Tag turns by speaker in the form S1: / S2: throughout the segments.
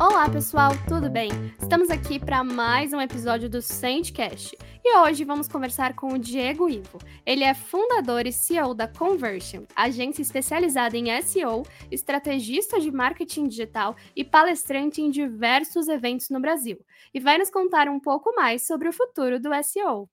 S1: Olá pessoal, tudo bem? Estamos aqui para mais um episódio do Sandcast e hoje vamos conversar com o Diego Ivo. Ele é fundador e CEO da Conversion, agência especializada em SEO, estrategista de marketing digital e palestrante em diversos eventos no Brasil, e vai nos contar um pouco mais sobre o futuro do SEO.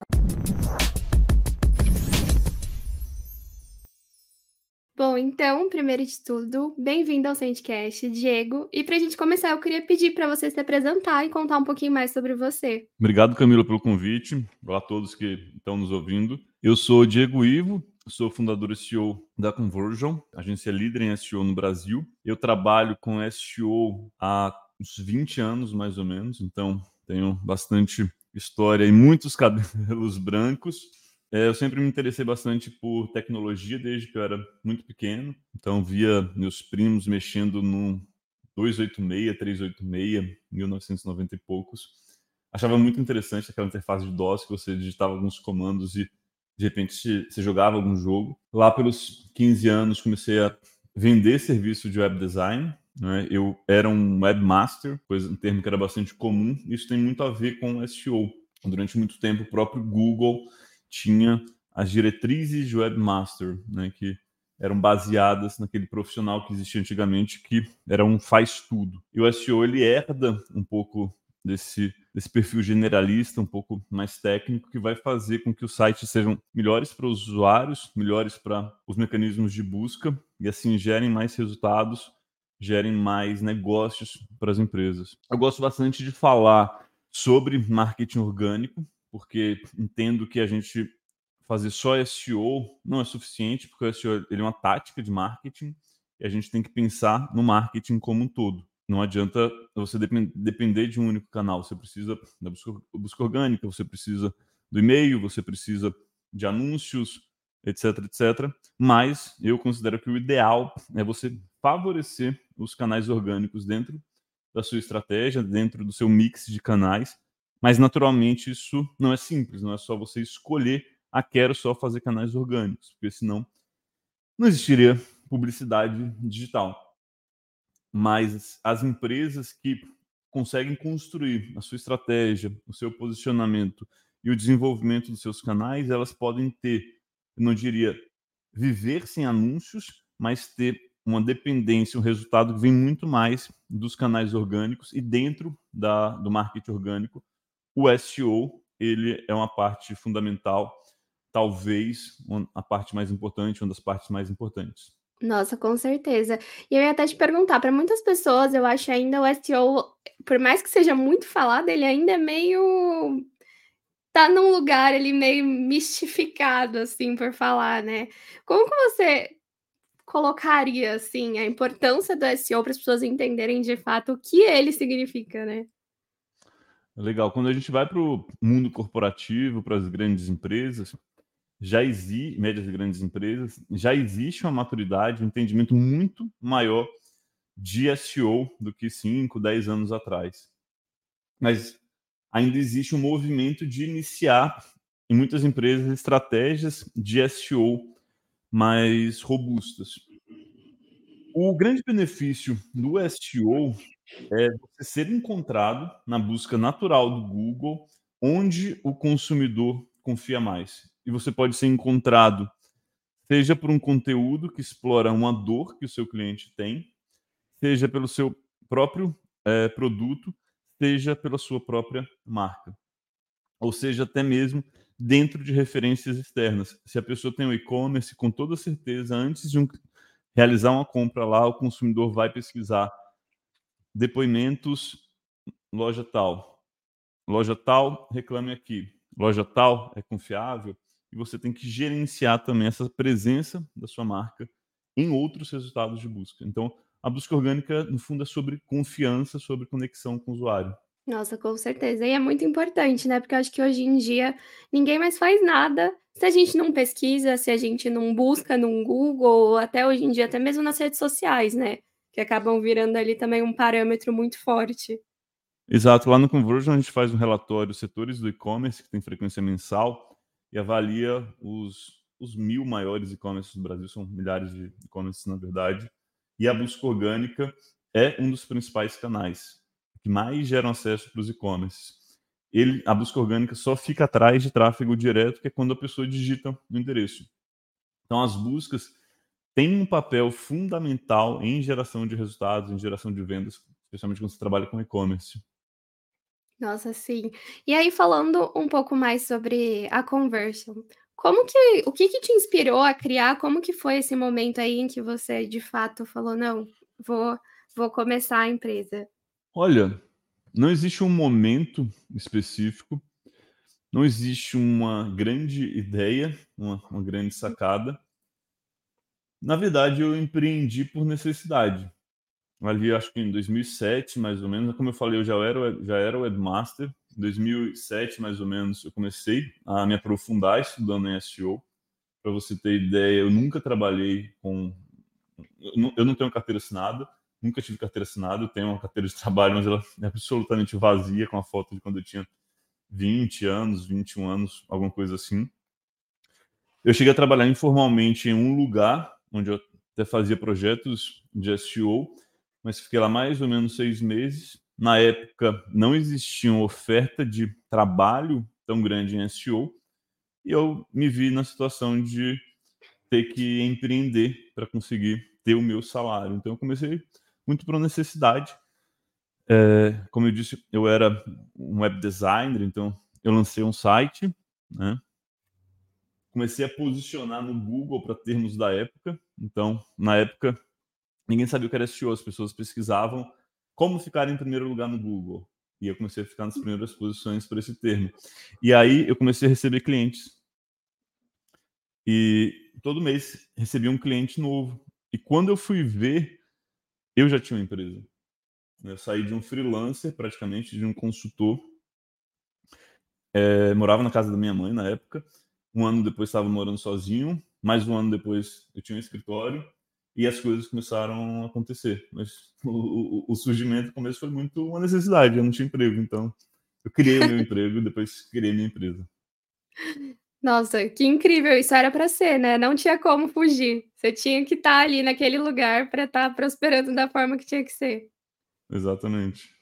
S1: Bom, então, primeiro de tudo, bem-vindo ao Sandcast, Diego. E para a gente começar, eu queria pedir para você se apresentar e contar um pouquinho mais sobre você.
S2: Obrigado, Camila, pelo convite. Olá a todos que estão nos ouvindo. Eu sou Diego Ivo, sou fundador e CEO da Conversion, agência líder em SEO no Brasil. Eu trabalho com SEO há uns 20 anos, mais ou menos, então tenho bastante história e muitos cabelos brancos. É, eu sempre me interessei bastante por tecnologia desde que eu era muito pequeno. Então, via meus primos mexendo no 286, 386, 1990 e poucos. Achava muito interessante aquela interface de DOS que você digitava alguns comandos e de repente você jogava algum jogo. Lá pelos 15 anos comecei a vender serviço de web design. Né? Eu era um webmaster, coisa, um termo que era bastante comum. Isso tem muito a ver com SEO. Durante muito tempo, o próprio Google tinha as diretrizes de webmaster, né, que eram baseadas naquele profissional que existia antigamente, que era um faz tudo. E o SEO ele herda um pouco desse, desse perfil generalista, um pouco mais técnico, que vai fazer com que os sites sejam melhores para os usuários, melhores para os mecanismos de busca e assim gerem mais resultados, gerem mais negócios para as empresas. Eu gosto bastante de falar sobre marketing orgânico, porque entendo que a gente fazer só SEO não é suficiente, porque o SEO ele é uma tática de marketing e a gente tem que pensar no marketing como um todo. Não adianta você depender de um único canal. Você precisa da busca, busca orgânica, você precisa do e-mail, você precisa de anúncios, etc, etc. Mas eu considero que o ideal é você favorecer os canais orgânicos dentro da sua estratégia, dentro do seu mix de canais, mas, naturalmente, isso não é simples, não é só você escolher, ah, quero só fazer canais orgânicos, porque senão não existiria publicidade digital. Mas as empresas que conseguem construir a sua estratégia, o seu posicionamento e o desenvolvimento dos seus canais, elas podem ter, não diria viver sem anúncios, mas ter uma dependência, um resultado que vem muito mais dos canais orgânicos e dentro da, do marketing orgânico o SEO ele é uma parte fundamental, talvez a parte mais importante, uma das partes mais importantes.
S1: Nossa, com certeza. E eu ia até te perguntar, para muitas pessoas, eu acho ainda o SEO, por mais que seja muito falado, ele ainda é meio tá num lugar ali meio mistificado assim por falar, né? Como que você colocaria assim a importância do SEO para as pessoas entenderem de fato o que ele significa, né?
S2: Legal. Quando a gente vai para o mundo corporativo, para as grandes empresas, já existe, médias e grandes empresas, já existe uma maturidade, um entendimento muito maior de SEO do que 5, 10 anos atrás. Mas ainda existe um movimento de iniciar em muitas empresas estratégias de SEO mais robustas. O grande benefício do SEO é você ser encontrado na busca natural do Google, onde o consumidor confia mais. E você pode ser encontrado, seja por um conteúdo que explora uma dor que o seu cliente tem, seja pelo seu próprio é, produto, seja pela sua própria marca. Ou seja, até mesmo dentro de referências externas. Se a pessoa tem um e-commerce, com toda certeza, antes de um, realizar uma compra lá, o consumidor vai pesquisar depoimentos, loja tal. Loja tal, reclame aqui. Loja tal é confiável. E você tem que gerenciar também essa presença da sua marca em outros resultados de busca. Então, a busca orgânica, no fundo, é sobre confiança, sobre conexão com o usuário.
S1: Nossa, com certeza. E é muito importante, né? Porque eu acho que hoje em dia ninguém mais faz nada se a gente não pesquisa, se a gente não busca no Google, até hoje em dia, até mesmo nas redes sociais, né? Que acabam virando ali também um parâmetro muito forte.
S2: Exato, lá no Conversion a gente faz um relatório setores do e-commerce que tem frequência mensal e avalia os, os mil maiores e-commerces do Brasil, são milhares de e-commerces na verdade, e a busca orgânica é um dos principais canais que mais geram acesso para os e-commerces. Ele, a busca orgânica só fica atrás de tráfego direto, que é quando a pessoa digita o endereço. Então, as buscas têm um papel fundamental em geração de resultados, em geração de vendas, especialmente quando você trabalha com e-commerce.
S1: Nossa, sim. E aí, falando um pouco mais sobre a conversion, como que, o que que te inspirou a criar? Como que foi esse momento aí em que você de fato falou, não, vou, vou começar a empresa?
S2: Olha, não existe um momento específico, não existe uma grande ideia, uma, uma grande sacada. Na verdade, eu empreendi por necessidade. Ali, acho que em 2007, mais ou menos, como eu falei, eu já era, já era webmaster. Em 2007, mais ou menos, eu comecei a me aprofundar estudando em SEO. Para você ter ideia, eu nunca trabalhei com. Eu não tenho carteira assinada, nunca tive carteira assinada. Eu tenho uma carteira de trabalho, mas ela é absolutamente vazia, com a foto de quando eu tinha 20 anos, 21 anos, alguma coisa assim. Eu cheguei a trabalhar informalmente em um lugar onde eu até fazia projetos de SEO, mas fiquei lá mais ou menos seis meses. Na época, não existia uma oferta de trabalho tão grande em SEO, e eu me vi na situação de ter que empreender para conseguir ter o meu salário. Então, eu comecei muito por necessidade. É, como eu disse, eu era um web designer, então eu lancei um site, né? Comecei a posicionar no Google para termos da época. Então, na época, ninguém sabia o que era SEO, as pessoas pesquisavam como ficar em primeiro lugar no Google. E eu comecei a ficar nas primeiras posições por esse termo. E aí eu comecei a receber clientes. E todo mês recebia um cliente novo. E quando eu fui ver, eu já tinha uma empresa. Eu saí de um freelancer, praticamente, de um consultor. É, morava na casa da minha mãe na época um ano depois estava morando sozinho, mais um ano depois eu tinha um escritório e as coisas começaram a acontecer. Mas o, o, o surgimento no começo foi muito uma necessidade, eu não tinha emprego, então eu criei o meu emprego e depois criei minha empresa.
S1: Nossa, que incrível! Isso era para ser, né? Não tinha como fugir. Você tinha que estar tá ali naquele lugar para estar tá prosperando da forma que tinha que ser.
S2: Exatamente.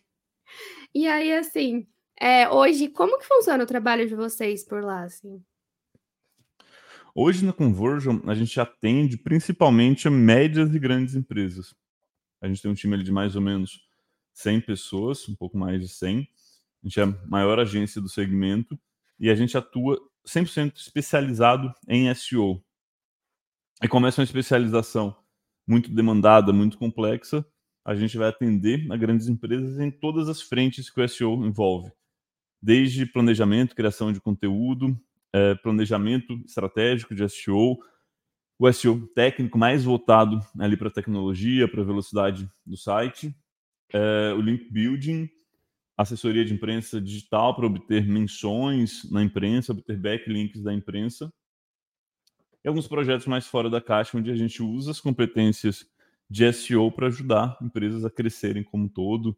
S1: E aí, assim, é, hoje, como que funciona o trabalho de vocês por lá, assim?
S2: Hoje na Conversion, a gente atende principalmente médias e grandes empresas. A gente tem um time de mais ou menos 100 pessoas, um pouco mais de 100. A gente é a maior agência do segmento e a gente atua 100% especializado em SEO. E como essa é uma especialização muito demandada, muito complexa, a gente vai atender a grandes empresas em todas as frentes que o SEO envolve. Desde planejamento, criação de conteúdo, é, planejamento estratégico de SEO, o SEO técnico mais voltado ali para tecnologia, para velocidade do site, é, o link building, assessoria de imprensa digital para obter menções na imprensa, obter backlinks da imprensa, e alguns projetos mais fora da caixa, onde a gente usa as competências de SEO para ajudar empresas a crescerem como um todo,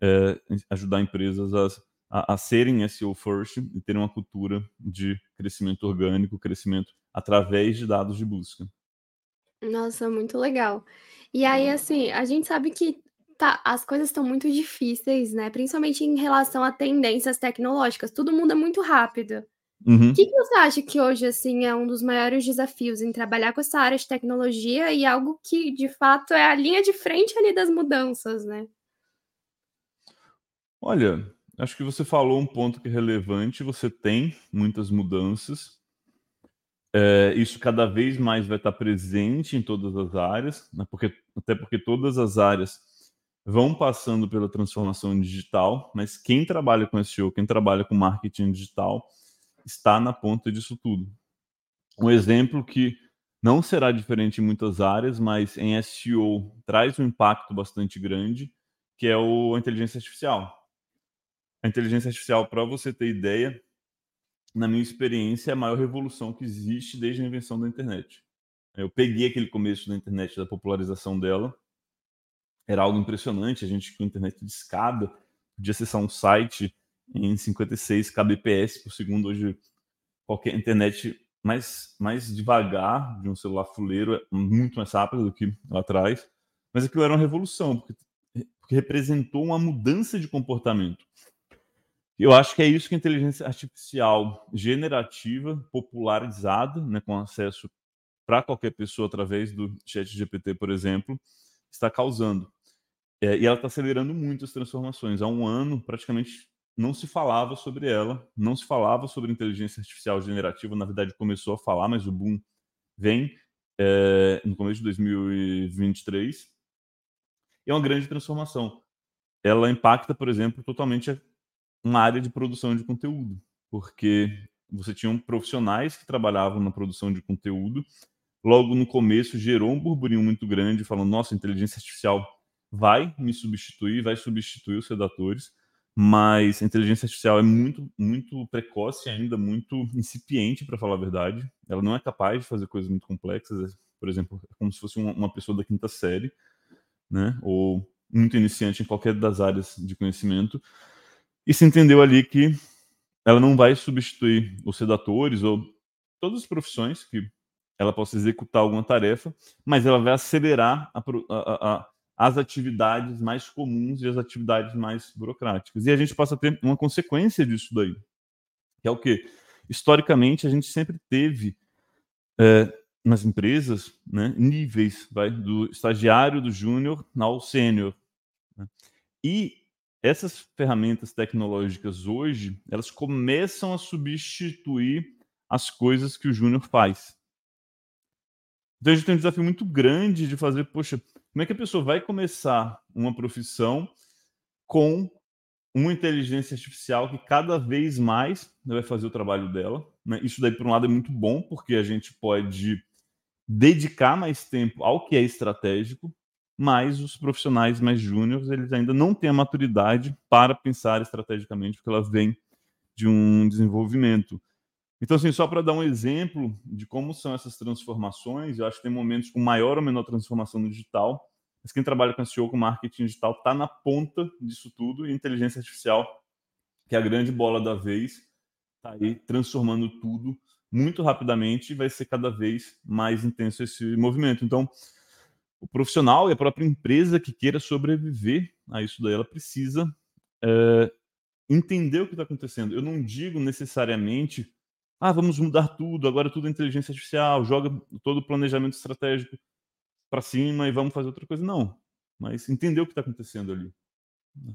S2: é, ajudar empresas a a, a serem SEO first e terem uma cultura de crescimento orgânico, crescimento através de dados de busca.
S1: Nossa, muito legal. E aí, assim, a gente sabe que tá, as coisas estão muito difíceis, né? Principalmente em relação a tendências tecnológicas. Tudo muda muito rápido. Uhum. O que, que você acha que hoje, assim, é um dos maiores desafios em trabalhar com essa área de tecnologia e algo que, de fato, é a linha de frente ali das mudanças, né?
S2: Olha, Acho que você falou um ponto que é relevante. Você tem muitas mudanças. É, isso cada vez mais vai estar presente em todas as áreas, né? porque, até porque todas as áreas vão passando pela transformação digital, mas quem trabalha com SEO, quem trabalha com marketing digital, está na ponta disso tudo. Um exemplo que não será diferente em muitas áreas, mas em SEO traz um impacto bastante grande, que é o, a inteligência artificial inteligência artificial, para você ter ideia, na minha experiência, é a maior revolução que existe desde a invenção da internet. Eu peguei aquele começo da internet, da popularização dela, era algo impressionante. A gente com internet de escada podia acessar um site em 56 kbps por segundo. Hoje, qualquer internet mais, mais devagar de um celular fuleiro, é muito mais rápido do que lá atrás, mas aquilo era uma revolução, porque, porque representou uma mudança de comportamento. Eu acho que é isso que a inteligência artificial generativa, popularizada, né, com acesso para qualquer pessoa através do chat GPT, por exemplo, está causando. É, e ela está acelerando muito as transformações. Há um ano, praticamente não se falava sobre ela, não se falava sobre inteligência artificial generativa. Na verdade, começou a falar, mas o boom vem é, no começo de 2023. E é uma grande transformação. Ela impacta, por exemplo, totalmente uma área de produção de conteúdo, porque você tinha profissionais que trabalhavam na produção de conteúdo. Logo no começo gerou um burburinho muito grande, falando: nossa, inteligência artificial vai me substituir, vai substituir os redatores mas a inteligência artificial é muito, muito precoce ainda, muito incipiente, para falar a verdade. Ela não é capaz de fazer coisas muito complexas, por exemplo, é como se fosse uma pessoa da quinta série, né? Ou muito iniciante em qualquer das áreas de conhecimento. E se entendeu ali que ela não vai substituir os redatores ou todas as profissões que ela possa executar alguma tarefa, mas ela vai acelerar a, a, a as atividades mais comuns e as atividades mais burocráticas. E a gente passa a ter uma consequência disso daí, que é o quê? Historicamente, a gente sempre teve é, nas empresas né, níveis vai, do estagiário, do júnior ao sênior. Né? E essas ferramentas tecnológicas hoje, elas começam a substituir as coisas que o júnior faz. Então a gente tem um desafio muito grande de fazer, poxa, como é que a pessoa vai começar uma profissão com uma inteligência artificial que cada vez mais vai fazer o trabalho dela? Né? Isso daí, por um lado, é muito bom, porque a gente pode dedicar mais tempo ao que é estratégico, mas os profissionais mais júniores, eles ainda não têm a maturidade para pensar estrategicamente, porque ela vem de um desenvolvimento. Então, assim, só para dar um exemplo de como são essas transformações, eu acho que tem momentos com maior ou menor transformação no digital, mas quem trabalha com SEO, com marketing digital, está na ponta disso tudo, e inteligência artificial, que é a grande bola da vez, está aí transformando tudo muito rapidamente e vai ser cada vez mais intenso esse movimento. Então, o profissional e a própria empresa que queira sobreviver a isso daí, ela precisa é, entender o que está acontecendo. Eu não digo necessariamente ah, vamos mudar tudo, agora tudo é inteligência artificial, joga todo o planejamento estratégico para cima e vamos fazer outra coisa. Não, mas entender o que está acontecendo ali.
S1: Né?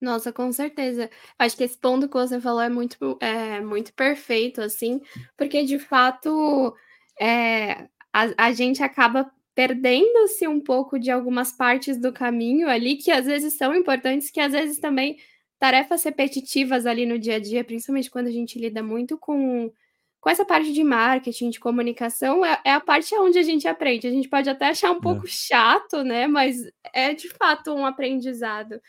S1: Nossa, com certeza. Acho que esse ponto que você falou é muito, é, muito perfeito, assim, porque de fato é, a, a gente acaba perdendo-se um pouco de algumas partes do caminho ali que às vezes são importantes, que às vezes também tarefas repetitivas ali no dia a dia, principalmente quando a gente lida muito com, com essa parte de marketing, de comunicação, é, é a parte onde a gente aprende. A gente pode até achar um pouco é. chato, né? Mas é de fato um aprendizado.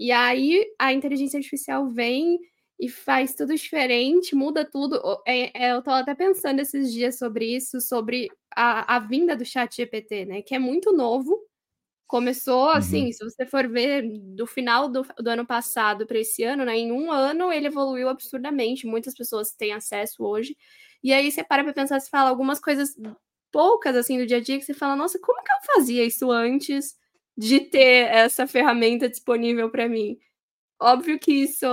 S1: E aí a inteligência artificial vem e faz tudo diferente, muda tudo. É, é, eu estava até pensando esses dias sobre isso, sobre a, a vinda do chat GPT, né? Que é muito novo, Começou assim, uhum. se você for ver do final do, do ano passado para esse ano, né, em um ano ele evoluiu absurdamente. Muitas pessoas têm acesso hoje. E aí você para para pensar, você fala algumas coisas poucas assim do dia a dia que você fala, nossa, como que eu fazia isso antes de ter essa ferramenta disponível para mim? Óbvio que isso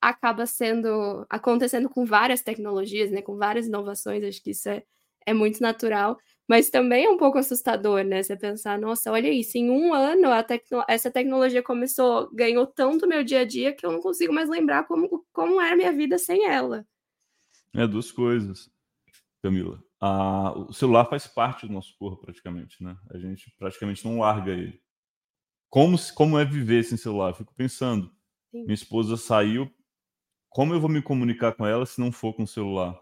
S1: acaba sendo acontecendo com várias tecnologias, né, com várias inovações, acho que isso é, é muito natural. Mas também é um pouco assustador, né? Você pensar, nossa, olha isso, em um ano tecno essa tecnologia começou, ganhou tanto meu dia a dia que eu não consigo mais lembrar como, como era a minha vida sem ela.
S2: É duas coisas, Camila. Ah, o celular faz parte do nosso corpo, praticamente, né? A gente praticamente não larga ele. Como, como é viver sem celular? Eu fico pensando. Sim. Minha esposa saiu, como eu vou me comunicar com ela se não for com o celular?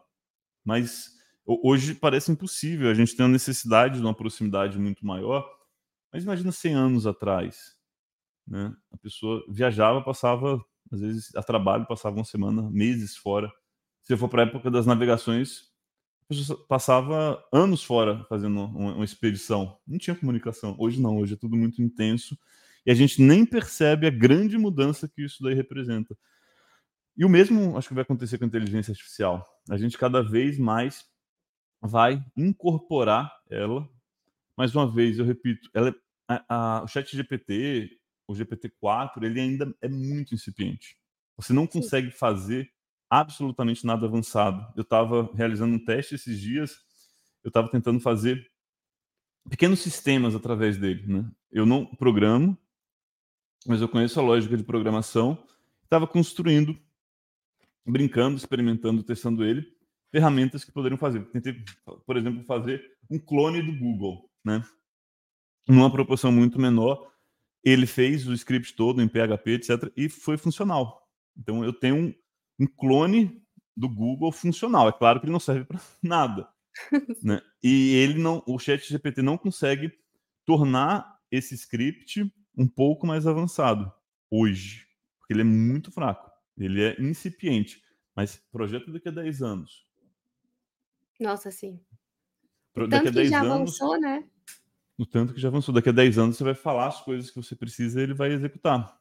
S2: Mas Hoje parece impossível, a gente tem a necessidade de uma proximidade muito maior, mas imagina 100 anos atrás, né? A pessoa viajava, passava, às vezes, a trabalho, passava uma semana, meses fora. Se for para a época das navegações, a pessoa passava anos fora fazendo uma, expedição. Não tinha comunicação. Hoje não, hoje é tudo muito intenso e a gente nem percebe a grande mudança que isso daí representa. E o mesmo acho que vai acontecer com a inteligência artificial. A gente cada vez mais vai incorporar ela. Mais uma vez, eu repito, ela é, a, a, o chat GPT, o GPT-4, ele ainda é muito incipiente. Você não consegue fazer absolutamente nada avançado. Eu estava realizando um teste esses dias, eu estava tentando fazer pequenos sistemas através dele. Né? Eu não programo, mas eu conheço a lógica de programação. Estava construindo, brincando, experimentando, testando ele, ferramentas que poderiam fazer. Tentei, por exemplo, fazer um clone do Google, né? Numa proporção muito menor. Ele fez o script todo em PHP, etc., e foi funcional. Então eu tenho um, um clone do Google funcional. É claro que ele não serve para nada. né? E ele não, o Chat GPT não consegue tornar esse script um pouco mais avançado hoje, porque ele é muito fraco, ele é incipiente. Mas projeto daqui a 10 anos.
S1: Nossa, sim.
S2: Pro, daqui a 10
S1: já
S2: anos,
S1: avançou, né?
S2: O tanto que já avançou. Daqui a 10 anos você vai falar as coisas que você precisa e ele vai executar.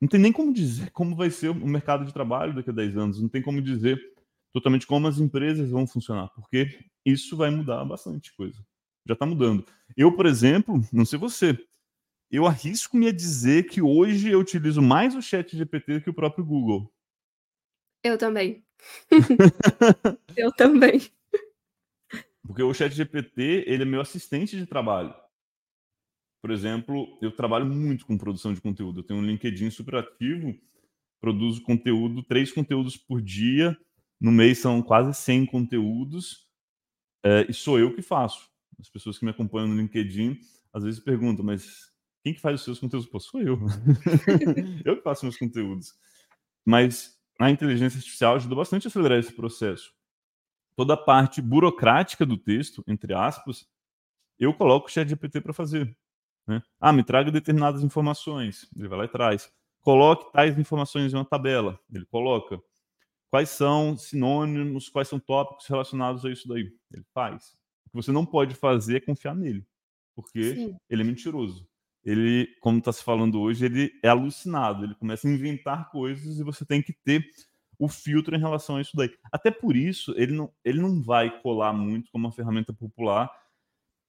S2: Não tem nem como dizer como vai ser o mercado de trabalho daqui a 10 anos. Não tem como dizer totalmente como as empresas vão funcionar, porque isso vai mudar bastante coisa. Já está mudando. Eu, por exemplo, não sei você, eu arrisco-me a dizer que hoje eu utilizo mais o chat GPT que o próprio Google.
S1: Eu também. eu também.
S2: Porque o chat GPT, ele é meu assistente de trabalho. Por exemplo, eu trabalho muito com produção de conteúdo. Eu tenho um LinkedIn super ativo, produzo conteúdo, três conteúdos por dia. No mês são quase 100 conteúdos. É, e sou eu que faço. As pessoas que me acompanham no LinkedIn às vezes perguntam, mas quem que faz os seus conteúdos? Pô, sou eu. eu que faço meus conteúdos. Mas a inteligência artificial ajuda bastante a acelerar esse processo. Toda a parte burocrática do texto, entre aspas, eu coloco o chat GPT para fazer. Né? Ah, me traga determinadas informações. Ele vai lá e traz. Coloque tais informações em uma tabela. Ele coloca. Quais são sinônimos, quais são tópicos relacionados a isso daí? Ele faz. O que você não pode fazer é confiar nele, porque Sim. ele é mentiroso. Ele, como está se falando hoje, ele é alucinado. Ele começa a inventar coisas e você tem que ter o filtro em relação a isso daí. Até por isso, ele não, ele não vai colar muito como uma ferramenta popular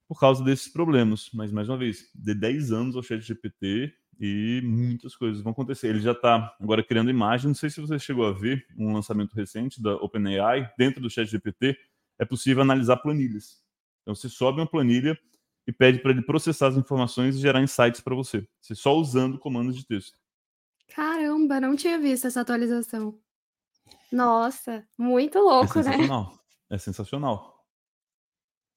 S2: por causa desses problemas. Mas, mais uma vez, de 10 anos ao chat GPT e muitas coisas vão acontecer. Ele já está agora criando imagem. Não sei se você chegou a ver um lançamento recente da OpenAI. Dentro do chat GPT é possível analisar planilhas. Então, você sobe uma planilha e pede para ele processar as informações e gerar insights para você. Você só usando comandos de texto.
S1: Caramba, não tinha visto essa atualização. Nossa, muito louco,
S2: é
S1: sensacional.
S2: né? É sensacional.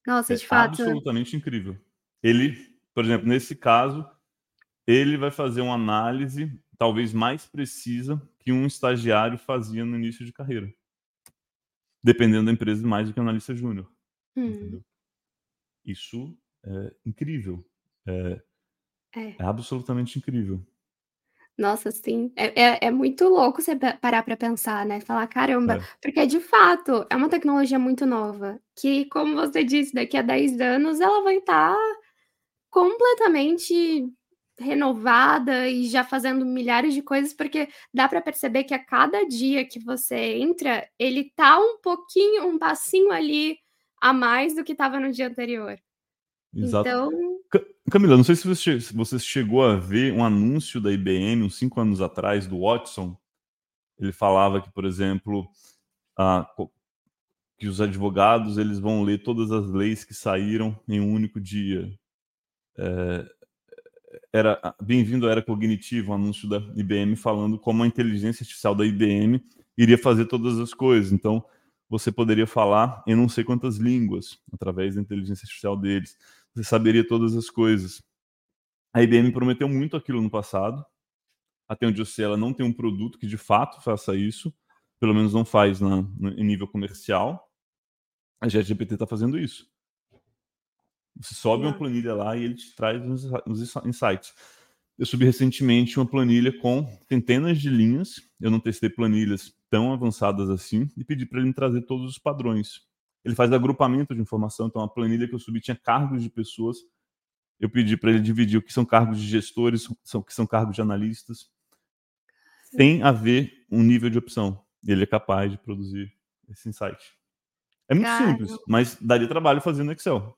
S1: Nossa,
S2: é
S1: de fato.
S2: absolutamente incrível. Ele, por exemplo, nesse caso, ele vai fazer uma análise talvez mais precisa que um estagiário fazia no início de carreira. Dependendo da empresa, mais do que um analista júnior. Hum. Isso é incrível. É, é. é absolutamente incrível.
S1: Nossa, sim. É, é, é muito louco você parar para pensar, né? Falar, caramba, É. porque de fato é uma tecnologia muito nova, que, como você disse, daqui a 10 anos ela vai estar completamente renovada e já fazendo milhares de coisas, porque dá para perceber que a cada dia que você entra, ele tá um pouquinho, um passinho ali a mais do que estava no dia anterior.
S2: Exato.
S1: Então,
S2: Camila, não sei se você, se você chegou a ver um anúncio da IBM uns cinco anos atrás do Watson. Ele falava que, por exemplo, a, que os advogados eles vão ler todas as leis que saíram em um único dia. É, era bem-vindo à era cognitiva, um anúncio da IBM falando como a inteligência artificial da IBM iria fazer todas as coisas. Então, você poderia falar em não sei quantas línguas através da inteligência artificial deles você saberia todas as coisas. A IBM prometeu muito aquilo no passado. Até onde eu sei, ela não tem um produto que de fato faça isso, pelo menos não faz na, em nível comercial. A ChatGPT está fazendo isso. Você sobe uma planilha lá e ele te traz uns, insights. Eu subi recentemente uma planilha com centenas de linhas. Eu não testei planilhas tão avançadas assim e pedi para ele me trazer todos os padrões. Ele faz agrupamento de informação, então a planilha que eu subi tinha cargos de pessoas. Eu pedi para ele dividir o que são cargos de gestores, o que são cargos de analistas. Tem a ver um nível de opção. Ele é capaz de produzir esse insight. É muito simples, mas daria trabalho fazer no Excel.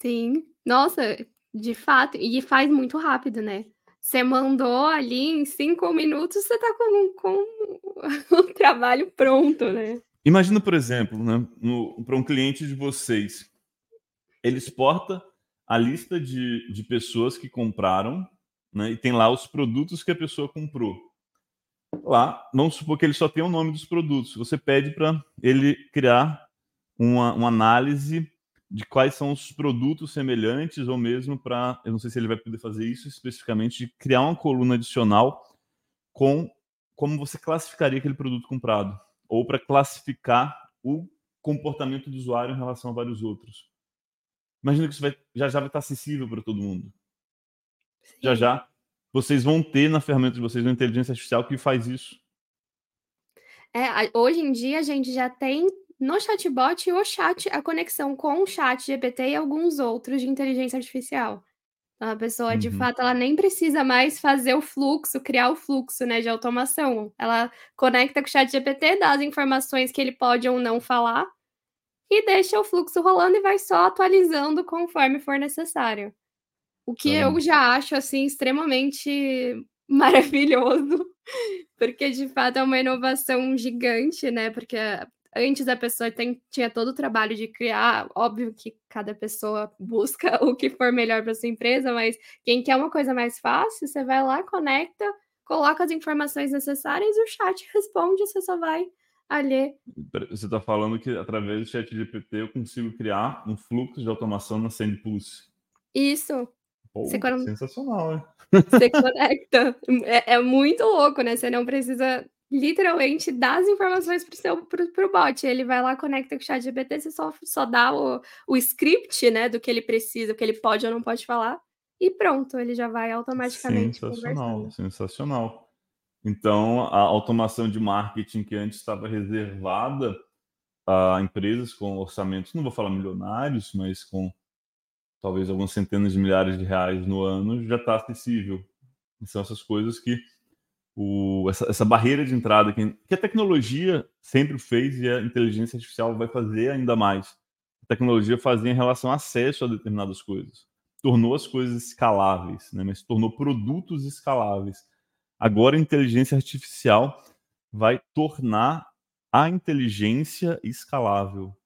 S1: Sim. Nossa, de fato. E faz muito rápido, né? Você mandou ali em cinco minutos, você tá com, com o trabalho pronto, né?
S2: Imagina, por exemplo, né, para um cliente de vocês, ele exporta a lista de, de pessoas que compraram né, e tem lá os produtos que a pessoa comprou. Lá, vamos supor que ele só tem o nome dos produtos. Você pede para ele criar uma, uma análise de quais são os produtos semelhantes, ou mesmo para, eu não sei se ele vai poder fazer isso especificamente, de criar uma coluna adicional com como você classificaria aquele produto comprado, ou para classificar o comportamento do usuário em relação a vários outros. Imagina que isso vai, já já vai estar acessível para todo mundo. Sim. Já já vocês vão ter na ferramenta de vocês uma inteligência artificial que faz isso.
S1: É, hoje em dia a gente já tem no chatbot o chat, a conexão com o chat GPT e alguns outros de inteligência artificial. A pessoa, de uhum. fato, ela nem precisa mais fazer o fluxo, criar o fluxo né, de automação. Ela conecta com o chat GPT, dá as informações que ele pode ou não falar e deixa o fluxo rolando e vai só atualizando conforme for necessário. O que eu já acho assim extremamente maravilhoso, porque de fato é uma inovação gigante, né? Porque antes a pessoa tem, tinha todo o trabalho de criar, óbvio que cada pessoa busca o que for melhor para sua empresa, mas quem quer uma coisa mais fácil, você vai lá, conecta, coloca as informações necessárias e o chat responde, você só vai ali.
S2: Você está falando que através do chat GPT eu consigo criar um fluxo de automação na SendPulse.
S1: Isso.
S2: Pô, Sensacional, né?
S1: Você conecta. É, é, muito louco, né? Você não precisa literalmente dar as informações para o seu pro, pro bot. Ele vai lá, conecta com o chat GPT, você só, só dá o, o script, né? Do que ele precisa, o que ele pode ou não pode falar. E pronto, ele já vai automaticamente
S2: Sensacional, sensacional. Então, a automação de marketing que antes estava reservada a empresas com orçamentos, não vou falar milionários, mas com talvez algumas centenas de milhares de reais no ano, já está acessível. E são essas coisas que o, essa, essa, barreira de entrada que, que, a tecnologia sempre fez e a inteligência artificial vai fazer ainda mais. A tecnologia fazia em relação ao acesso a determinadas coisas. Tornou as coisas escaláveis, né? mas tornou produtos escaláveis. Agora a inteligência artificial vai tornar a inteligência escalável,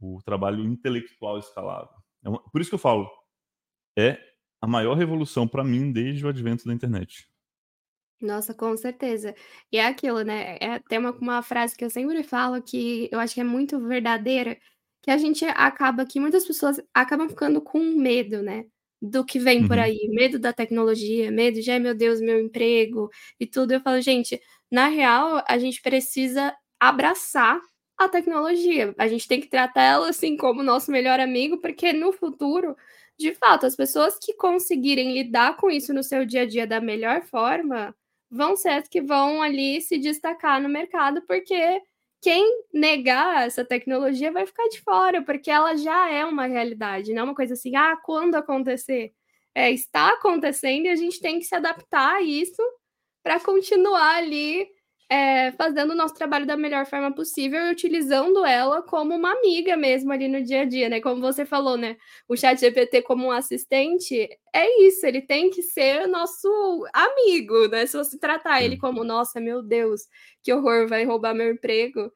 S2: o trabalho intelectual escalável. É uma, por isso que eu falo, é a maior revolução para mim desde o advento da internet.
S1: Nossa, com certeza. E é aquilo, né? É, tem uma, uma frase que eu sempre falo que eu acho que é muito verdadeira, que a gente acaba que muitas pessoas acabam ficando com medo, né? Do que vem por uhum. aí, medo da tecnologia, medo de, ai meu Deus, meu emprego e tudo. Eu falo, gente, na real, a gente precisa abraçar a tecnologia. A gente tem que tratar ela assim como nosso melhor amigo, porque no futuro, de fato, as pessoas que conseguirem lidar com isso no seu dia a dia da melhor forma vão ser as que vão ali se destacar no mercado, porque quem negar essa tecnologia vai ficar de fora, porque ela já é uma realidade, não é uma coisa assim, ah, quando acontecer? É, está acontecendo e a gente tem que se adaptar a isso para continuar ali é, fazendo o nosso trabalho da melhor forma possível e utilizando ela como uma amiga mesmo ali no dia a dia, né? Como você falou, né? O chat GPT como um assistente, é isso, ele tem que ser nosso amigo, né? Se você tratar ele como, nossa, meu Deus, que horror, vai roubar meu emprego,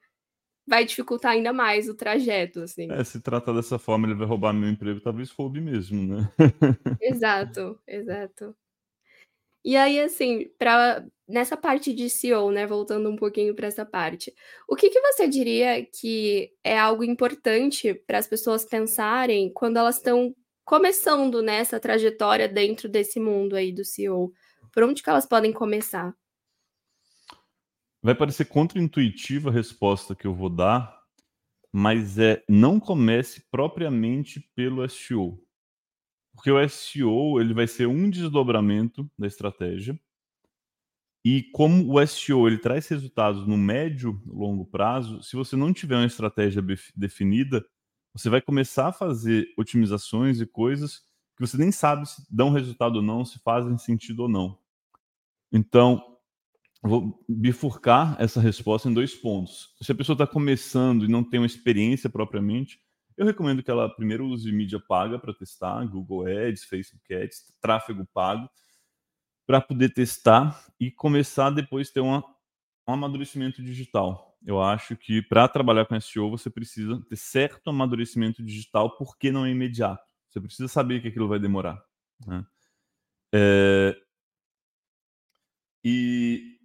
S1: vai dificultar ainda mais o trajeto, assim.
S2: É, se tratar dessa forma, ele vai roubar meu emprego, talvez roube mesmo, né?
S1: exato, exato. E aí, assim, para nessa parte de CEO, né, voltando um pouquinho para essa parte, o que, que você diria que é algo importante para as pessoas pensarem quando elas estão começando nessa trajetória dentro desse mundo aí do CEO? Por onde que elas podem começar?
S2: Vai parecer contraintuitiva a resposta que eu vou dar, mas é não comece propriamente pelo SEO. Porque o SEO ele vai ser um desdobramento da estratégia. E como o SEO ele traz resultados no médio longo prazo, se você não tiver uma estratégia definida, você vai começar a fazer otimizações e coisas que você nem sabe se dão resultado ou não, se fazem sentido ou não. Então, vou bifurcar essa resposta em dois pontos. Se a pessoa está começando e não tem uma experiência propriamente, eu recomendo que ela primeiro use mídia paga para testar, Google Ads, Facebook Ads, tráfego pago, para poder testar e começar depois ter uma, um amadurecimento digital. Eu acho que para trabalhar com SEO você precisa ter certo amadurecimento digital, porque não é imediato. Você precisa saber que aquilo vai demorar. Né? É... E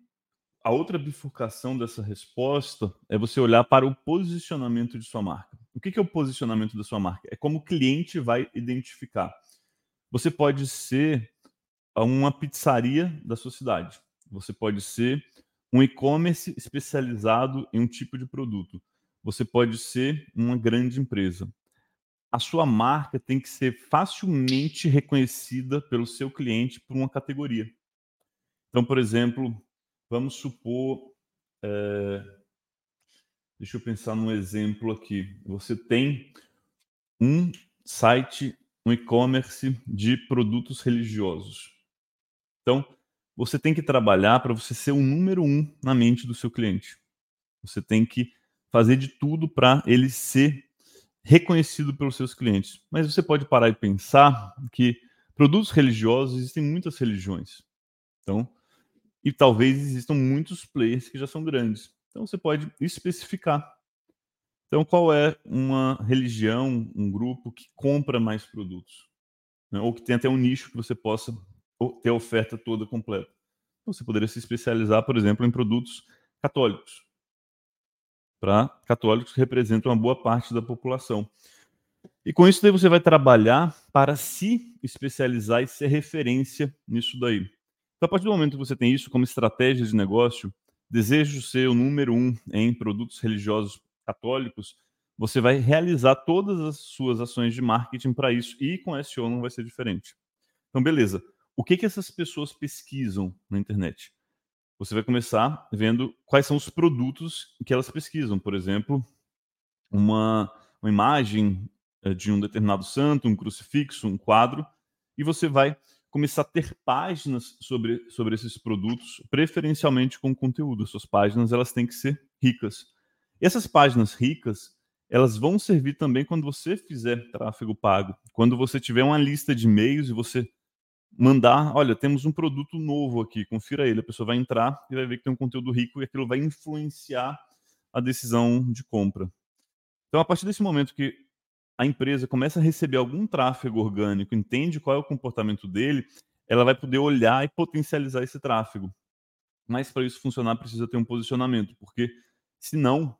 S2: a outra bifurcação dessa resposta é você olhar para o posicionamento de sua marca. O que é o posicionamento da sua marca? É como o cliente vai identificar. Você pode ser uma pizzaria da sua cidade. Você pode ser um e-commerce especializado em um tipo de produto. Você pode ser uma grande empresa a sua marca tem que ser facilmente reconhecida pelo seu cliente por uma categoria. Então, por exemplo, vamos supor. É... Deixa eu pensar num exemplo aqui. Você tem um site, um e-commerce de produtos religiosos. Então, você tem que trabalhar para você ser o número um na mente do seu cliente. Você tem que fazer de tudo para ele ser reconhecido pelos seus clientes. Mas você pode parar e pensar que produtos religiosos existem muitas religiões. Então, e talvez existam muitos players que já são grandes. Então você pode especificar. Então, qual é uma religião, um grupo que compra mais produtos? Né? Ou que tem até um nicho que você possa ter a oferta toda completa. Então, você poderia se especializar, por exemplo, em produtos católicos para católicos que representam uma boa parte da população. E com isso daí você vai trabalhar para se especializar e ser referência nisso daí. Então, a partir do momento que você tem isso como estratégia de negócio, desejo ser o número um em produtos religiosos católicos, você vai realizar todas as suas ações de marketing para isso e com SEO não vai ser diferente. Então, beleza. O que, que essas pessoas pesquisam na internet? você vai começar vendo quais são os produtos que elas pesquisam. Por exemplo, uma, uma imagem eh, de um determinado santo, um crucifixo, um quadro, e você vai começar a ter páginas sobre, sobre esses produtos, preferencialmente com conteúdo. Suas páginas elas têm que ser ricas. Essas páginas ricas, elas vão servir também quando você fizer tráfego pago. Quando você tiver uma lista de e-mails e você mandar, olha, temos um produto novo aqui, confira ele. A pessoa vai entrar e vai ver que tem um conteúdo rico e aquilo vai influenciar a decisão de compra. Então, a partir desse momento que a empresa começa a receber algum tráfego orgânico, entende qual é o comportamento dele, ela vai poder olhar e potencializar esse tráfego. Mas para isso funcionar, precisa ter um posicionamento, porque senão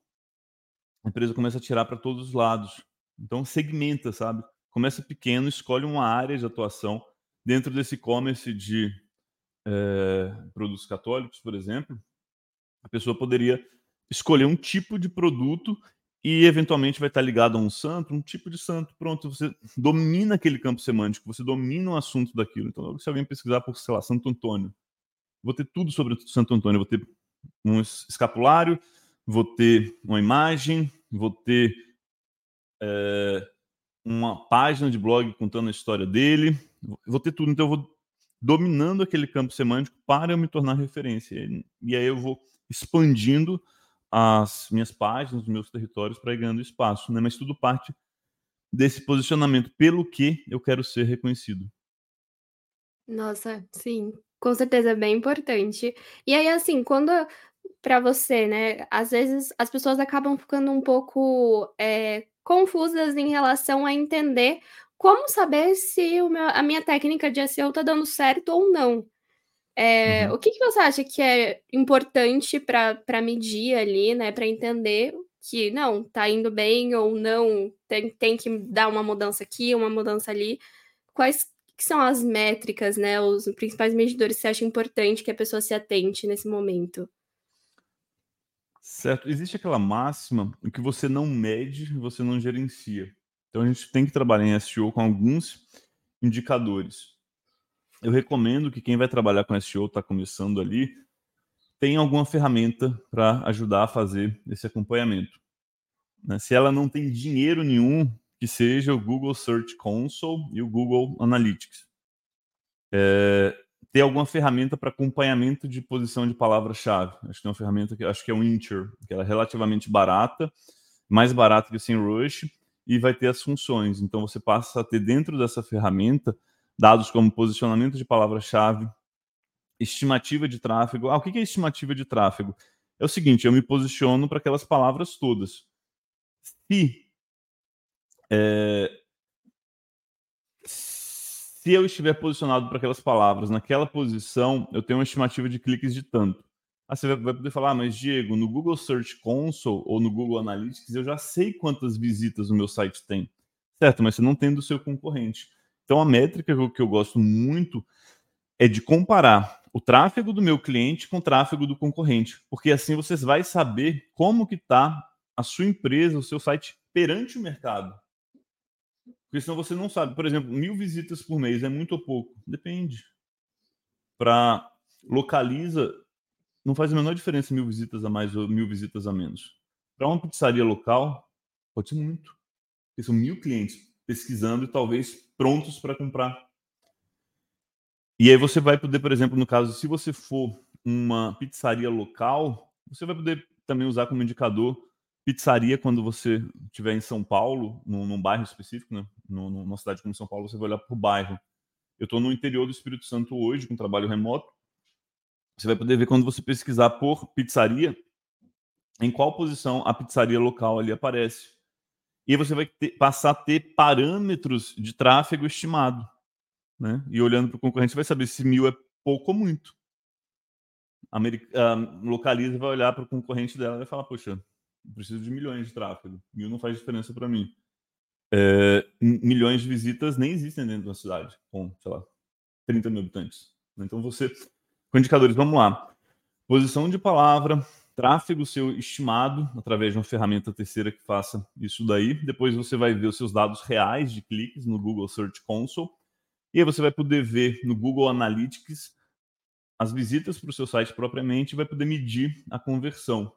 S2: a empresa começa a tirar para todos os lados. Então, segmenta, sabe? Começa pequeno, escolhe uma área de atuação dentro desse e-commerce de é, produtos católicos, por exemplo, a pessoa poderia escolher um tipo de produto e eventualmente vai estar ligado a um santo, um tipo de santo. Pronto, você domina aquele campo semântico, você domina o assunto daquilo. Então, se alguém pesquisar por, sei lá, Santo Antônio, vou ter tudo sobre Santo Antônio, vou ter um escapulário, vou ter uma imagem, vou ter é, uma página de blog contando a história dele, vou ter tudo, então eu vou dominando aquele campo semântico para eu me tornar referência. E aí eu vou expandindo as minhas páginas, os meus territórios para ir ganhando espaço, né? Mas tudo parte desse posicionamento pelo que eu quero ser reconhecido.
S1: Nossa, sim, com certeza é bem importante. E aí, assim, quando para você, né, às vezes as pessoas acabam ficando um pouco é, confusas em relação a entender como saber se meu, a minha técnica de SEO está dando certo ou não? É, uhum. O que, que você acha que é importante para medir ali, né? Para entender que não, tá indo bem ou não, tem, tem que dar uma mudança aqui, uma mudança ali. Quais que são as métricas, né? Os principais medidores que você acha importante que a pessoa se atente nesse momento?
S2: Certo. Existe aquela máxima em que você não mede, você não gerencia. Então a gente tem que trabalhar em SEO com alguns indicadores. Eu recomendo que quem vai trabalhar com SEO, está começando ali, tenha alguma ferramenta para ajudar a fazer esse acompanhamento. Né? Se ela não tem dinheiro nenhum, que seja o Google Search Console e o Google Analytics. É, ter alguma ferramenta para acompanhamento de posição de palavra-chave. Acho que tem uma ferramenta que acho que é o Incher, que ela é relativamente barata, mais barata que o SEMrush, e vai ter as funções. Então você passa a ter dentro dessa ferramenta dados como posicionamento de palavra-chave, estimativa de tráfego. Ah, o que é estimativa de tráfego? É o seguinte, eu me posiciono para aquelas palavras todas. Se é, se eu estiver posicionado para aquelas palavras naquela posição, eu tenho uma estimativa de cliques de tanto. Aí você vai poder falar, ah, mas Diego, no Google Search Console ou no Google Analytics, eu já sei quantas visitas o meu site tem. Certo, mas você não tem do seu concorrente. Então a métrica que eu gosto muito é de comparar o tráfego do meu cliente com o tráfego do concorrente, porque assim você vai saber como que está a sua empresa, o seu site perante o mercado. Porque senão você não sabe. Por exemplo, mil visitas por mês é muito ou pouco? Depende. Para localiza, não faz a menor diferença mil visitas a mais ou mil visitas a menos. Para uma pizzaria local, pode ser muito. Porque são mil clientes pesquisando e talvez prontos para comprar. E aí você vai poder, por exemplo, no caso, se você for uma pizzaria local, você vai poder também usar como indicador pizzaria quando você estiver em São Paulo, num, num bairro específico, né? numa cidade como São Paulo, você vai olhar para o bairro. Eu estou no interior do Espírito Santo hoje, com trabalho remoto. Você vai poder ver quando você pesquisar por pizzaria, em qual posição a pizzaria local ali aparece. E você vai ter, passar a ter parâmetros de tráfego estimado. Né? E olhando para o concorrente, você vai saber se mil é pouco ou muito. A localiza vai olhar para o concorrente dela e vai falar: Poxa, preciso de milhões de tráfego. Mil não faz diferença para mim. É, milhões de visitas nem existem dentro da cidade, com, sei lá, 30 mil habitantes. Então você, com indicadores, vamos lá. Posição de palavra, tráfego seu estimado através de uma ferramenta terceira que faça isso daí. Depois você vai ver os seus dados reais de cliques no Google Search Console. E aí você vai poder ver no Google Analytics as visitas para o seu site propriamente e vai poder medir a conversão.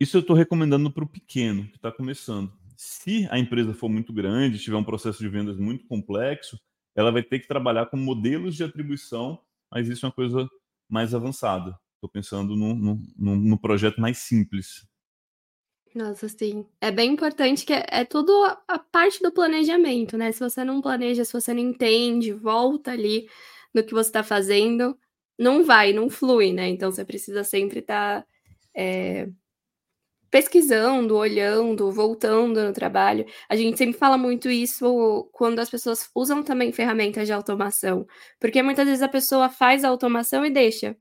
S2: Isso eu estou recomendando para o pequeno, que está começando. Se a empresa for muito grande, tiver um processo de vendas muito complexo, ela vai ter que trabalhar com modelos de atribuição, mas isso é uma coisa mais avançada. Estou pensando no, no, projeto mais simples.
S1: Nossa, sim. É bem importante que é, é tudo a parte do planejamento, né? Se você não planeja, se você não entende, volta ali no que você está fazendo, não vai, não flui, né? Então você precisa sempre estar tá, é, pesquisando, olhando, voltando no trabalho. A gente sempre fala muito isso quando as pessoas usam também ferramentas de automação, porque muitas vezes a pessoa faz a automação e deixa.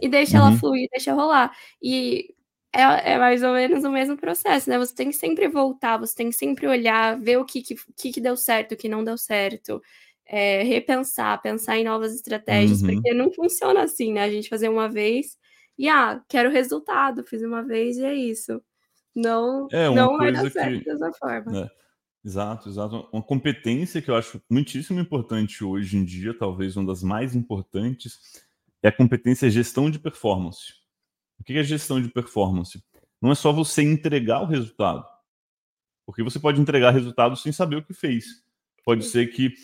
S1: E deixa uhum. ela fluir, deixa rolar. E é, é, mais ou menos o mesmo processo, né? Você tem que sempre voltar, você tem que sempre olhar, ver o que, que, que deu certo, o que não deu certo. É, repensar, pensar em novas estratégias, uhum. porque não funciona assim, né? A gente fazer uma vez e ah, quero resultado, fiz uma vez e é isso. Não, é não vai dar certo que, dessa forma.
S2: É, exato, exato. Uma competência que eu acho muitíssimo importante hoje em dia, talvez uma das mais importantes, é a competência gestão de performance. O que é gestão de performance? Não é só você entregar o resultado. Porque você pode entregar resultado sem saber o que fez. Pode ser que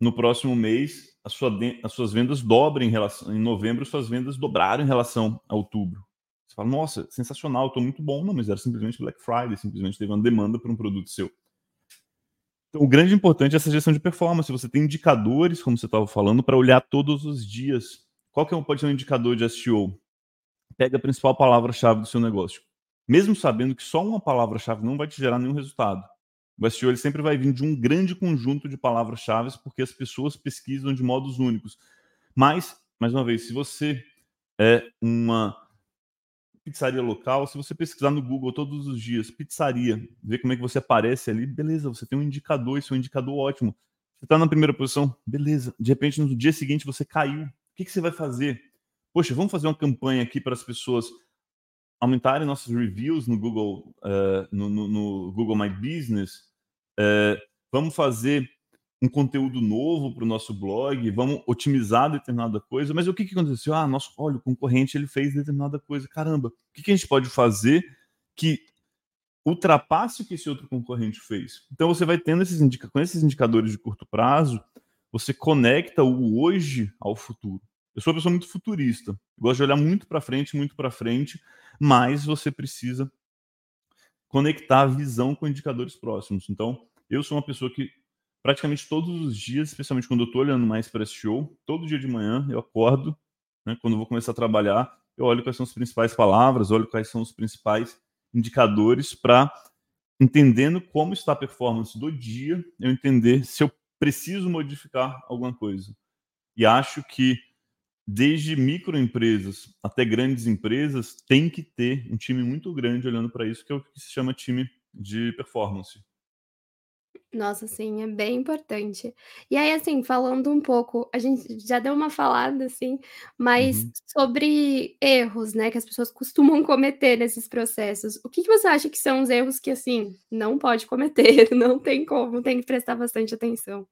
S2: no próximo mês a sua, as suas vendas dobrem em relação. Em novembro, suas vendas dobraram em relação a outubro. Você fala, nossa, sensacional, estou muito bom. Não, mas era simplesmente Black Friday, simplesmente teve uma demanda por um produto seu. Então, o grande importante é essa gestão de performance. Você tem indicadores, como você estava falando, para olhar todos os dias. Qual que é, pode ser um indicador de SEO? Pega a principal palavra-chave do seu negócio. Mesmo sabendo que só uma palavra-chave não vai te gerar nenhum resultado. O SEO ele sempre vai vir de um grande conjunto de palavras-chave, porque as pessoas pesquisam de modos únicos. Mas, mais uma vez, se você é uma pizzaria local, se você pesquisar no Google todos os dias, pizzaria, ver como é que você aparece ali, beleza, você tem um indicador, isso é um indicador ótimo. Você está na primeira posição, beleza. De repente, no dia seguinte, você caiu. Que, que você vai fazer? Poxa, vamos fazer uma campanha aqui para as pessoas aumentarem nossos reviews no Google, uh, no, no, no, Google My Business, uh, vamos fazer um conteúdo novo para o nosso blog, vamos otimizar determinada coisa, mas o que, que aconteceu? Ah, nosso, olha, o concorrente ele fez determinada coisa. Caramba, o que, que a gente pode fazer que ultrapasse o que esse outro concorrente fez? Então você vai tendo esses, indica com esses indicadores de curto prazo, você conecta o hoje ao futuro. Eu sou uma pessoa muito futurista. Gosto de olhar muito para frente, muito para frente, mas você precisa conectar a visão com indicadores próximos. Então, eu sou uma pessoa que praticamente todos os dias, especialmente quando eu estou olhando mais para esse show, todo dia de manhã eu acordo, né, quando eu vou começar a trabalhar, eu olho quais são as principais palavras, olho quais são os principais indicadores para entendendo como está a performance do dia, eu entender se eu preciso modificar alguma coisa. E acho que desde microempresas até grandes empresas tem que ter um time muito grande olhando para isso, que é o que se chama time de performance.
S1: Nossa, sim, é bem importante. E aí, assim, falando um pouco, a gente já deu uma falada, assim, mas
S2: Uhum.
S1: sobre erros, né, que as pessoas costumam cometer nesses processos. O que que você acha que são os erros que, assim, não pode cometer, não tem como, tem que prestar bastante atenção?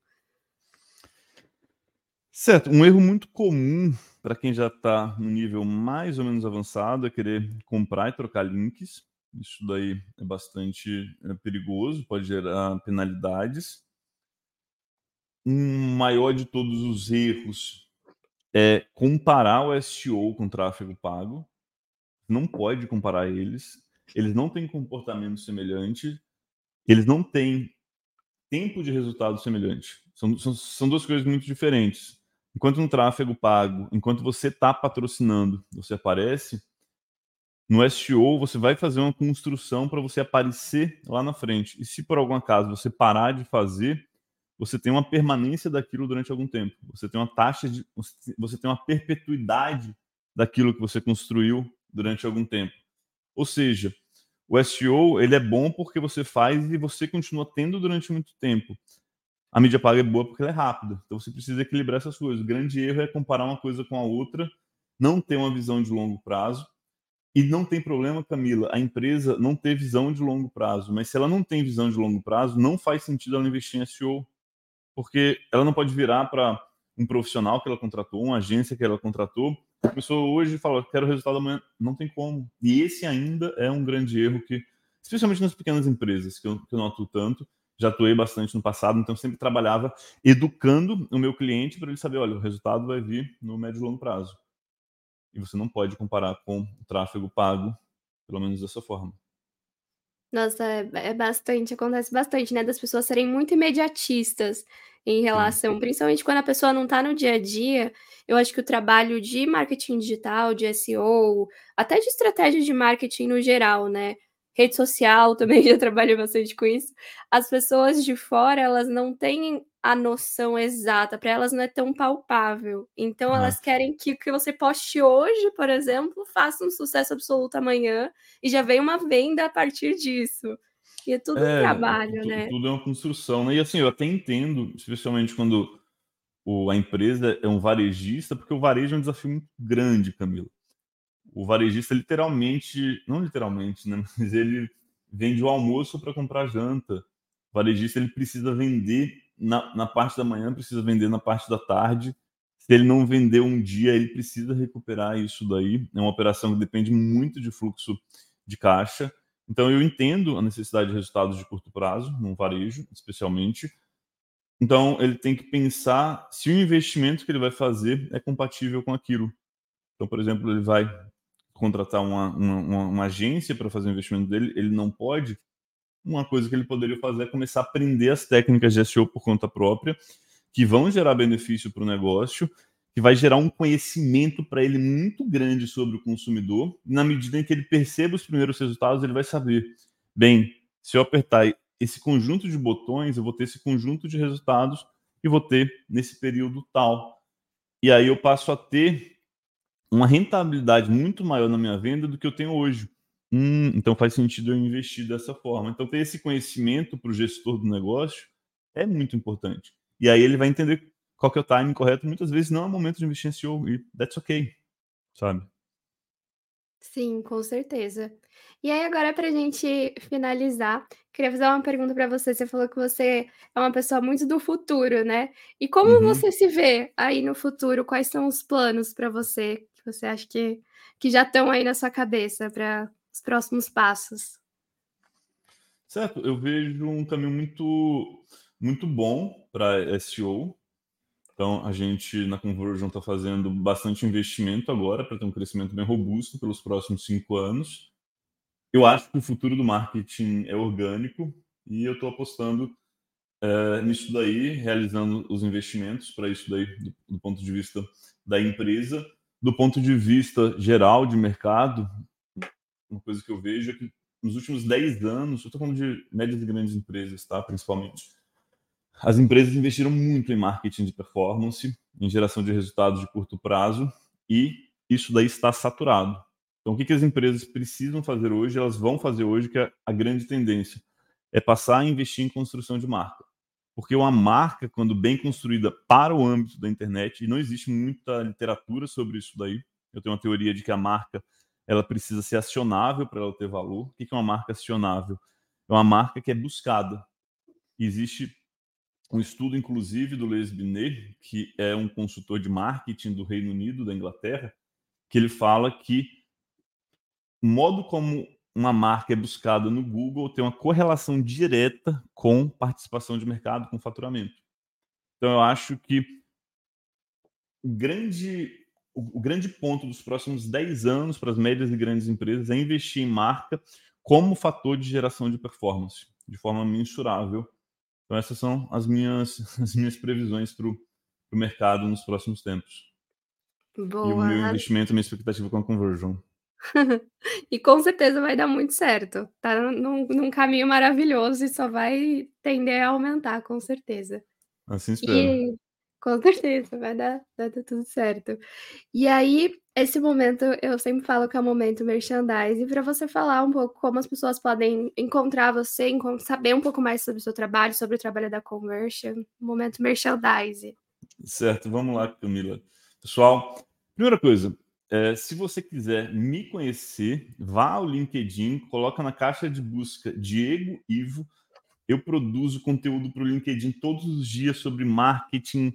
S2: Certo, um erro muito comum para quem já está no nível mais ou menos avançado é querer comprar e trocar links. Isso daí é bastante é, perigoso, pode gerar penalidades. Um maior de todos os erros é comparar o SEO com o tráfego pago. Não pode comparar eles. Eles não têm comportamento semelhante. Eles não têm tempo de resultado semelhante. São, são, são duas coisas muito diferentes. Enquanto no tráfego pago, enquanto você está patrocinando, você aparece, no SEO você vai fazer uma construção para você aparecer lá na frente. E se por algum acaso você parar de fazer, você tem uma permanência daquilo durante algum tempo. Você tem uma taxa de. Você tem uma perpetuidade daquilo que você construiu durante algum tempo. Ou seja, o SEO ele é bom porque você faz e você continua tendo durante muito tempo. A mídia paga é boa porque ela é rápida. Então você precisa equilibrar essas coisas. O grande erro é comparar uma coisa com a outra, não ter uma visão de longo prazo. E não tem problema, Camila, a empresa não ter visão de longo prazo. Mas se ela não tem visão de longo prazo, não faz sentido ela investir em SEO. Porque ela não pode virar para um profissional que ela contratou, uma agência que ela contratou. A pessoa hoje fala, quero resultado amanhã. Não tem como. E esse ainda é um grande erro que, especialmente nas pequenas empresas, que eu, que eu noto tanto, já atuei bastante no passado, então sempre trabalhava educando o meu cliente para ele saber, olha, o resultado vai vir no médio e longo prazo. E você não pode comparar com o tráfego pago, pelo menos dessa forma.
S1: Nossa, é, é bastante, acontece bastante, né, das pessoas serem muito imediatistas em
S2: Sim.
S1: relação, principalmente quando a pessoa não está no dia a dia. Eu acho que o trabalho de marketing digital, de SEO, até de estratégia de marketing no geral, né, rede social também já trabalhei bastante com isso. As pessoas de fora, elas não têm a noção exata, para elas não é tão palpável. Então
S2: É.
S1: elas querem que o que você poste hoje, por exemplo, faça um sucesso absoluto amanhã e já vem uma venda a partir disso. E é tudo um
S2: É,
S1: trabalho,
S2: tu-
S1: né?
S2: tudo é uma construção, né? E assim, eu até entendo, especialmente quando o, a empresa é um varejista, porque o varejo é um desafio muito grande, Camila. O varejista literalmente, não literalmente, né? Mas ele vende o almoço para comprar janta. O varejista ele precisa vender na, na parte da manhã, precisa vender na parte da tarde. Se ele não vender um dia, ele precisa recuperar isso daí. É uma operação que depende muito de fluxo de caixa. Então eu entendo a necessidade de resultados de curto prazo, num varejo, especialmente. Então ele tem que pensar se o investimento que ele vai fazer é compatível com aquilo. Então, por exemplo, ele vai contratar uma, uma, uma agência para fazer o investimento dele, ele não pode. Uma coisa que ele poderia fazer é começar a aprender as técnicas de SEO por conta própria, que vão gerar benefício para o negócio, que vai gerar um conhecimento para ele muito grande sobre o consumidor. Na medida em que ele perceba os primeiros resultados, ele vai saber: bem, se eu apertar esse conjunto de botões, eu vou ter esse conjunto de resultados e vou ter nesse período tal. E aí eu passo a ter uma rentabilidade muito maior na minha venda do que eu tenho hoje. Hum, então faz sentido eu investir dessa forma. Então ter esse conhecimento para o gestor do negócio é muito importante. E aí ele vai entender qual que é o timing correto. Muitas vezes não é o momento de investir em SEO e that's okay, sabe?
S1: Sim, com certeza. E aí agora para a gente finalizar, queria fazer uma pergunta para você, você falou que você é uma pessoa muito do futuro, né, e como
S2: Uhum.
S1: você se vê aí no futuro? Quais são os planos para você, que você acha que que já estão aí na sua cabeça para os próximos passos?
S2: Certo, eu vejo um caminho muito, muito bom para SEO. Então, a gente na Conversion está fazendo bastante investimento agora para ter um crescimento bem robusto pelos próximos cinco anos. Eu acho que o futuro do marketing é orgânico e eu estou apostando é, nisso daí, realizando os investimentos para isso daí, do, do ponto de vista da empresa. Do ponto de vista geral de mercado, uma coisa que eu vejo é que nos últimos 10 anos, eu estou falando de médias e grandes empresas, tá? principalmente, as empresas investiram muito em marketing de performance, em geração de resultados de curto prazo, e isso daí está saturado. Então, o que, que as empresas precisam fazer hoje? Elas vão fazer hoje, que é a grande tendência, é passar a investir em construção de marca. Porque uma marca, quando bem construída para o âmbito da internet, e não existe muita literatura sobre isso daí, eu tenho uma teoria de que a marca ela precisa ser acionável para ela ter valor. O que é uma marca acionável? É uma marca que é buscada. Existe um estudo, inclusive, do Les Binet, que é um consultor de marketing do Reino Unido, da Inglaterra, que ele fala que o modo como uma marca é buscada no Google tem uma correlação direta com participação de mercado, com faturamento. Então, eu acho que o grande, o, grande ponto dos próximos 10 anos para as médias e grandes empresas é investir em marca como fator de geração de performance, de forma mensurável então essas são as minhas, as minhas previsões para o mercado nos próximos tempos. Boa. E o meu investimento, a minha expectativa com a conversion.
S1: e com certeza vai dar muito certo. Tá num, num, caminho maravilhoso e só vai tender a aumentar, com certeza.
S2: Assim espero. E,
S1: com certeza, vai dar, vai dar tudo certo. E aí, esse momento, eu sempre falo que é o momento merchandising, para você falar um pouco como as pessoas podem encontrar você, saber um pouco mais sobre o seu trabalho, sobre o trabalho da Conversion, momento merchandising.
S2: Certo, vamos lá, Camila. Pessoal, primeira coisa, é, se você quiser me conhecer, vá ao LinkedIn, coloca na caixa de busca Diego Ivo. Eu produzo conteúdo para o LinkedIn todos os dias sobre marketing,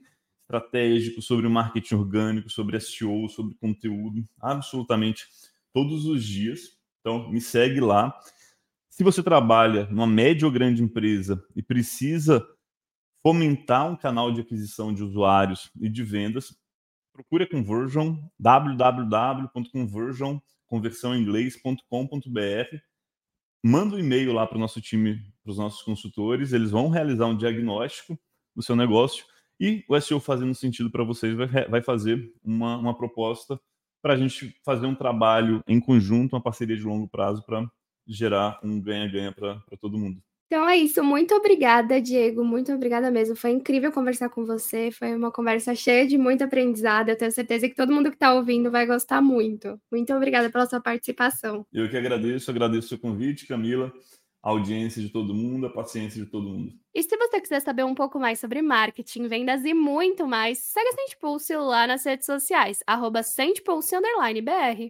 S2: estratégico, sobre marketing orgânico, sobre SEO, sobre conteúdo, absolutamente todos os dias. Então, me segue lá. Se você trabalha numa média ou grande empresa e precisa fomentar um canal de aquisição de usuários e de vendas, procure a Conversion, www.conversion, Manda um e-mail lá para o nosso time, para os nossos consultores, eles vão realizar um diagnóstico do seu negócio e o SEO fazendo sentido para vocês vai, vai fazer uma, uma proposta para a gente fazer um trabalho em conjunto, uma parceria de longo prazo para gerar um ganha-ganha para todo mundo.
S1: Então é isso. Muito obrigada, Diego. Muito obrigada mesmo. Foi incrível conversar com você. Foi uma conversa cheia de muito aprendizado. Eu tenho certeza que todo mundo que está ouvindo vai gostar muito. Muito obrigada pela sua participação.
S2: Eu que agradeço, agradeço o seu convite, Camila a audiência de todo mundo, a paciência de todo mundo.
S1: E se você quiser saber um pouco mais sobre marketing, vendas e muito mais, segue a Sente Pulse lá nas redes sociais, arroba BR.